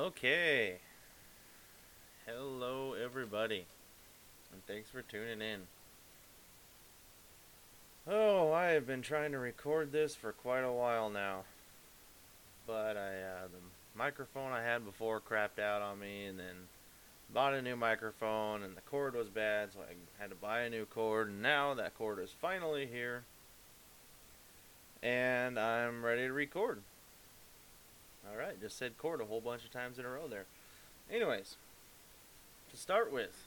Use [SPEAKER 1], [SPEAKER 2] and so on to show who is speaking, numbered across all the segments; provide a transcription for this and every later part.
[SPEAKER 1] Okay. Hello, everybody. And thanks for tuning in. Oh, I have been trying to record this for quite a while now. But I, uh, the microphone I had before crapped out on me, and then bought a new microphone, and the cord was bad, so I had to buy a new cord, and now that cord is finally here. And I'm ready to record. Alright, just said cord a whole bunch of times in a row there. Anyways, to start with,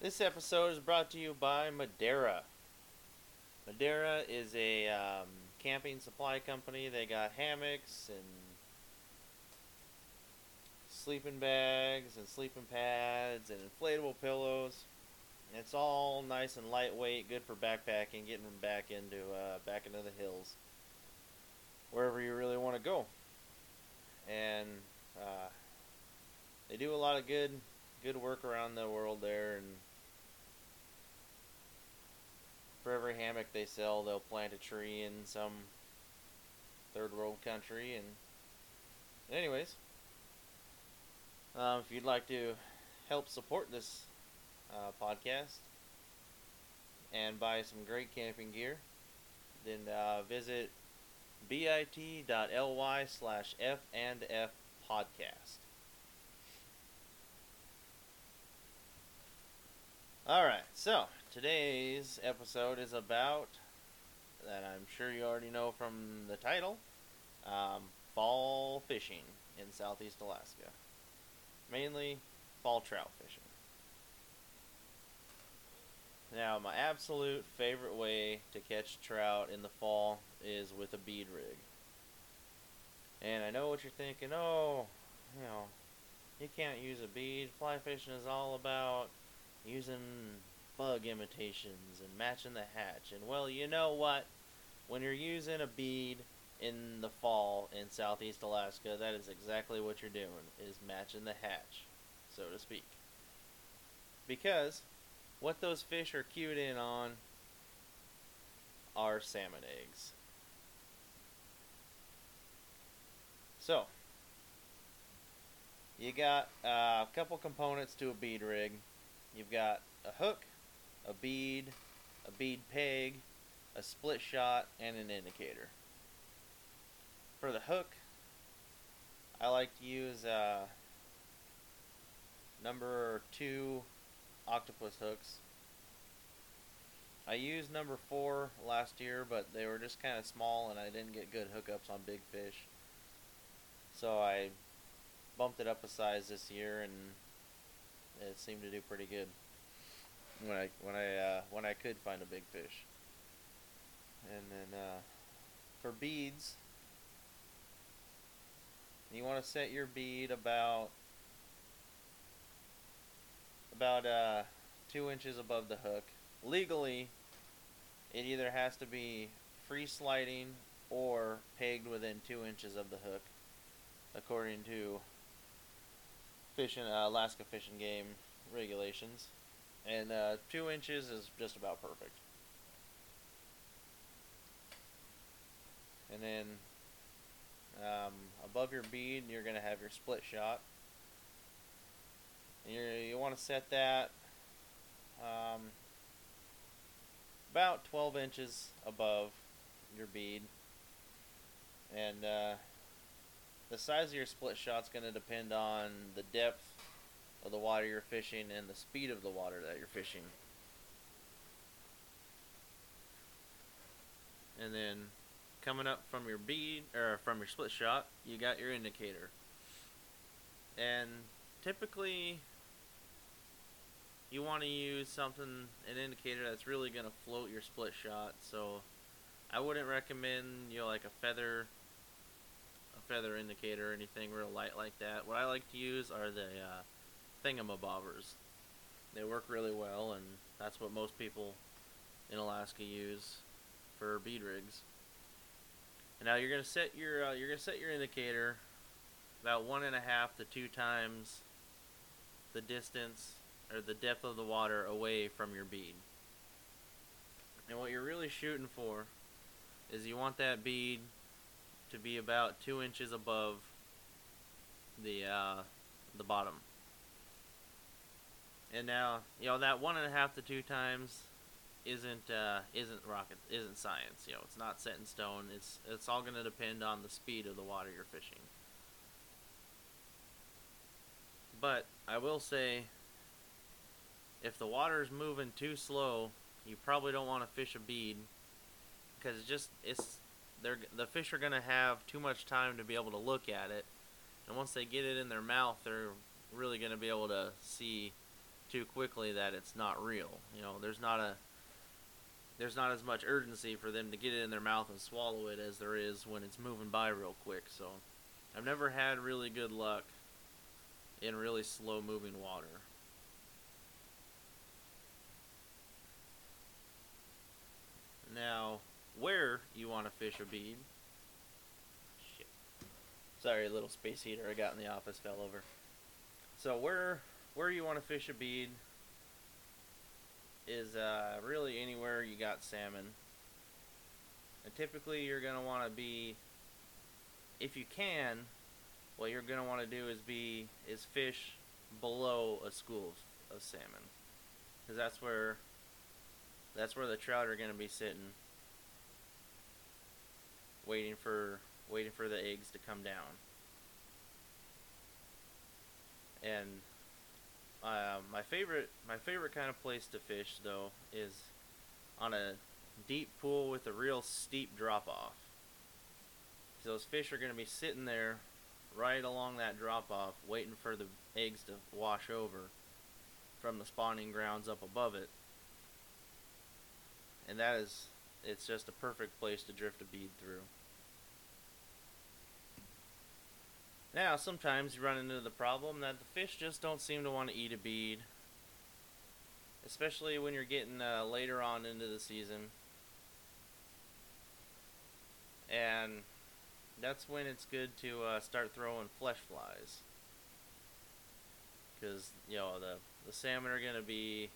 [SPEAKER 1] this episode is brought to you by Madera. Madera is a um, camping supply company. They got hammocks and sleeping bags and sleeping pads and inflatable pillows. It's all nice and lightweight, good for backpacking, getting back into uh, back into the hills wherever you really want to go. And uh, they do a lot of good good work around the world there and for every hammock they sell they'll plant a tree in some third world country and anyways um, if you'd like to help support this uh, podcast and buy some great camping gear then uh, visit bit.ly slash F and F podcast. Alright, so today's episode is about, that I'm sure you already know from the title, um, fall fishing in southeast Alaska. Mainly fall trout fishing. Now, my absolute favorite way to catch trout in the fall is with a bead rig. And I know what you're thinking, oh, you know, you can't use a bead. Fly fishing is all about using bug imitations and matching the hatch. And well, you know what? When you're using a bead in the fall in southeast Alaska, that is exactly what you're doing, is matching the hatch, so to speak. Because what those fish are cued in on are salmon eggs. So, you got uh, a couple components to a bead rig. You've got a hook, a bead, a bead peg, a split shot, and an indicator. For the hook, I like to use uh, number two octopus hooks. I used number four last year, but they were just kind of small and I didn't get good hookups on big fish. So I bumped it up a size this year and it seemed to do pretty good when I when I uh, when I could find a big fish. And then uh, for beads, you want to set your bead about about uh, two inches above the hook. Legally, it either has to be free sliding or pegged within two inches of the hook, according to fishing uh, Alaska Fish and Game regulations. And uh, two inches is just about perfect. And then um, above your bead, you're going to have your split shot you you want to set that um, about 12 inches above your bead. And uh, the size of your split shot is going to depend on the depth of the water you're fishing and the speed of the water that you're fishing. And then coming up from your bead or from your split shot, you got your indicator. And typically you want to use something, an indicator that's really going to float your split shot. So I wouldn't recommend, you know, like a feather, a feather indicator or anything real light like that. What I like to use are the uh, thingamabobbers. They work really well, and that's what most people in Alaska use for bead rigs. And now you're gonna set your uh, you're gonna set your indicator about one and a half to two times the distance or the depth of the water away from your bead. And what you're really shooting for is you want that bead to be about two inches above the uh, the bottom. And now, you know, that one and a half to two times isn't uh, isn't rocket isn't science. You know, it's not set in stone. It's it's all going to depend on the speed of the water you're fishing. But I will say, if the water is moving too slow, you probably don't want to fish a bead because just it's they're the fish are to have too much time to be able to look at it, and once they get it in their mouth, they're really to be able to see too quickly that it's not real. You know, there's not a there's not as much urgency for them to get it in their mouth and swallow it as there is when it's moving by real quick. So, I've never had really good luck in really slow moving water. Now, where you want to fish a bead. Shit. Sorry, little space heater I got in the office fell over. So where where you want to fish a bead is uh, really anywhere you got salmon. And typically you're going to want to be if you can what you're going to want to do is be is fish below a school of, of salmon because that's where that's where the trout are going to be sitting waiting for waiting for the eggs to come down and uh, my favorite my favorite kind of place to fish though is on a deep pool with a real steep drop off those fish are going to be sitting there right along that drop off, waiting for the eggs to wash over from the spawning grounds up above it. And that is, it's just a perfect place to drift a bead through. Now, sometimes you run into the problem that the fish just don't seem to want to eat a bead, especially when you're getting uh, later on into the season. And that's when it's good to uh, start throwing flesh flies. Because you know the the salmon are gonna be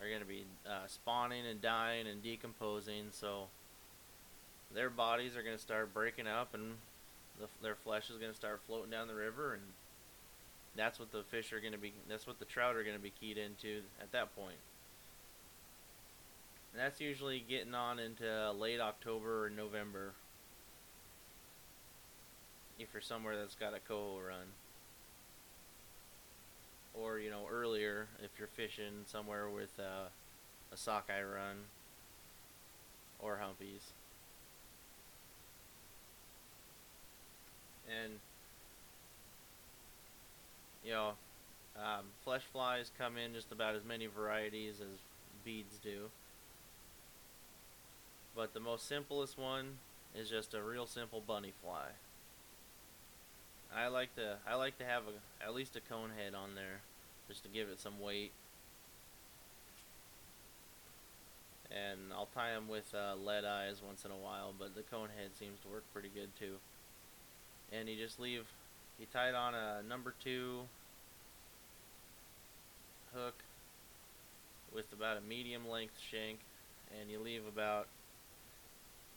[SPEAKER 1] are gonna be uh, spawning and dying and decomposing, so their bodies are gonna start breaking up and the, their flesh is gonna start floating down the river, and that's what the fish are gonna be. That's what the trout are gonna be keyed into at that point. And that's usually getting on into late October or November if you're somewhere that's got a coho run. Or, you know, earlier if you're fishing somewhere with uh, a sockeye run or humpies. And, you know, um, flesh flies come in just about as many varieties as beads do. But the most simplest one is just a real simple bunny fly. I like to I like to have a at least a cone head on there just to give it some weight. And I'll tie them with uh, lead eyes once in a while, but the cone head seems to work pretty good too. And you just leave, you tie it on a number two hook with about a medium length shank, and you leave about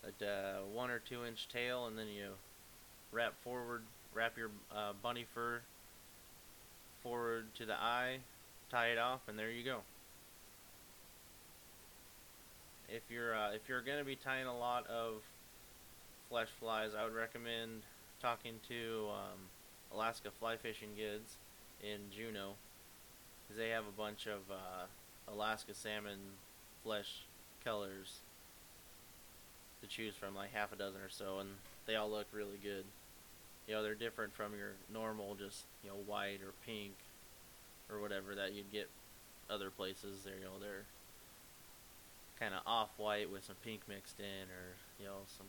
[SPEAKER 1] a uh, one or two inch tail, and then you wrap forward wrap your uh, bunny fur forward to the eye, tie it off, and there you go. If you're uh, if you're gonna be tying a lot of flesh flies, I would recommend talking to um, Alaska Fly Fishing Goods in Juneau, because they have a bunch of uh, Alaska salmon flesh colors to choose from, like half a dozen or so, and they all look really good you know they're different from your normal just you know white or pink or whatever that you'd get other places. They're you know they're kind of off white with some pink mixed in or you know some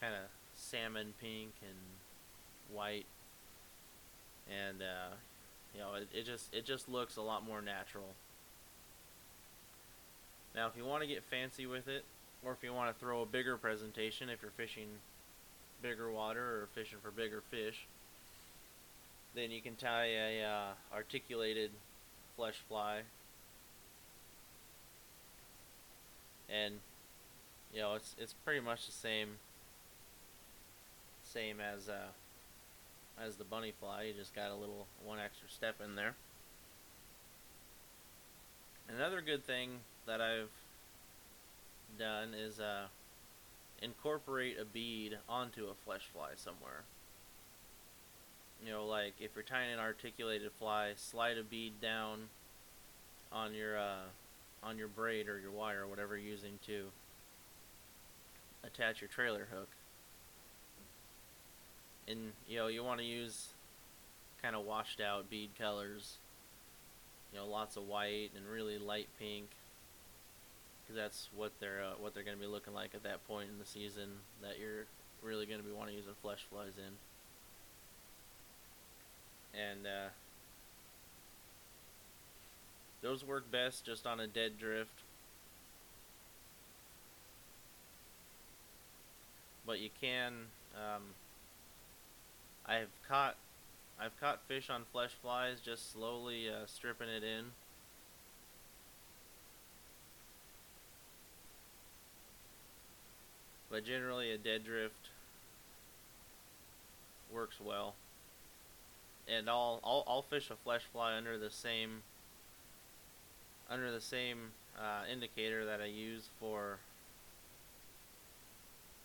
[SPEAKER 1] kind of salmon pink and white. And uh, you know it, it just it just looks a lot more natural. Now if you want to get fancy with it or if you want to throw a bigger presentation if you're fishing bigger water or fishing for bigger fish, then you can tie a uh, articulated flesh fly, and you know it's it's pretty much the same same as uh, as the bunny fly. You just got a little one extra step in there. Another good thing that I've done is uh, incorporate a bead onto a flesh fly somewhere. You know, like if you're tying an articulated fly, slide a bead down on your uh, on your braid or your wire or whatever you're using to attach your trailer hook. And you know, you want to use kind of washed out bead colors. You know, lots of white and really light pink because that's what they're uh, what they're going to be looking like at that point in the season that you're really going to be wanting to use the flesh flies in. And uh, those work best just on a dead drift. But you can. Um, I've caught, I've caught fish on flesh flies just slowly uh, stripping it in. But generally, a dead drift works well. And I'll, I'll, I'll fish a flesh fly under the same under the same uh, indicator that I use for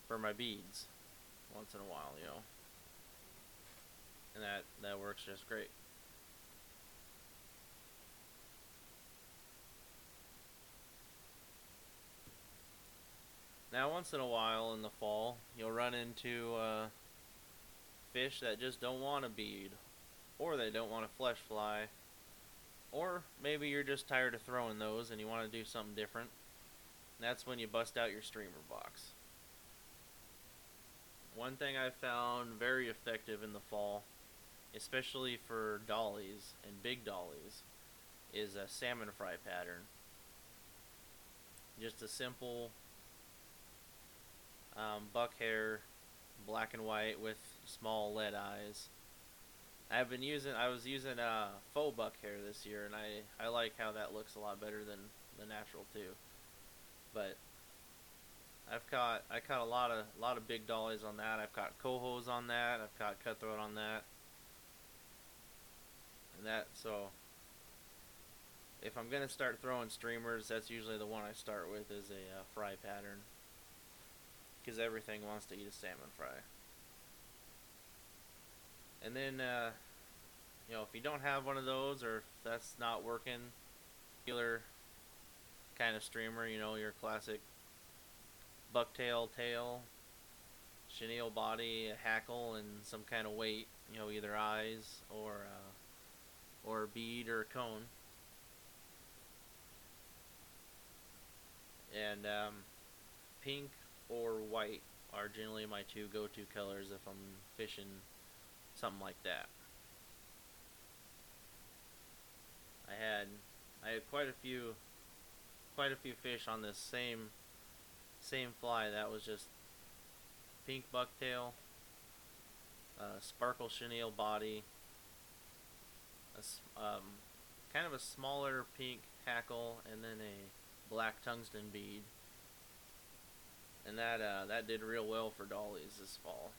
[SPEAKER 1] for my beads once in a while, you know. And that that works just great. Now, once in a while in the fall, you'll run into uh, fish that just don't want a bead, or they don't want a flesh fly, or maybe you're just tired of throwing those and you want to do something different. That's when you bust out your streamer box. One thing I found very effective in the fall, especially for dollies and big dollies, is a salmon fry pattern. Just a simple um, buck hair, black and white with small lead eyes. I've been using. I was using uh, faux buck hair this year, and I I like how that looks a lot better than the natural too. But I've caught I caught a lot of a lot of big dollies on that. I've caught cohos on that. I've caught cutthroat on that. And that so if I'm gonna start throwing streamers, that's usually the one I start with is a uh, fry pattern because everything wants to eat a salmon fry. And then, uh, you know, if you don't have one of those or if that's not working, regular kind of streamer, you know, your classic bucktail tail, chenille body, a hackle, and some kind of weight, you know, either eyes or uh, or bead or cone. And um, pink or white are generally my two go-to colors if I'm fishing something like that. I had I had quite a few quite a few fish on this same same fly that was just pink bucktail, uh, sparkle chenille body, a, um, kind of a smaller pink hackle, and then a black tungsten bead and that uh, that did real well for dollies this fall.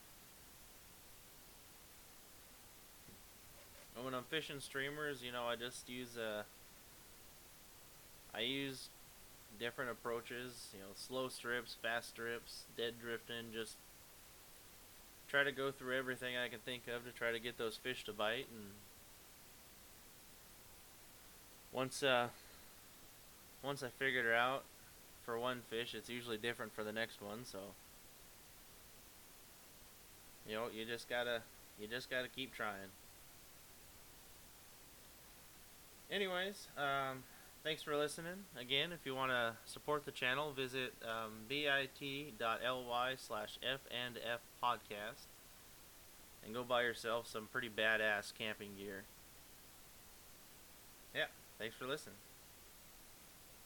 [SPEAKER 1] And when I'm fishing streamers, you know, I just use a. Uh, I use different approaches, you know, slow strips, fast strips, dead drifting, just try to go through everything I can think of to try to get those fish to bite and once uh once I figured it out, for one fish, it's usually different for the next one. So, you know, you just gotta, you just gotta keep trying. Anyways, um, thanks for listening. Again, if you want to support the channel, visit um, bit.ly slash f and f podcast and go buy yourself some pretty badass camping gear. Yeah, thanks for listening.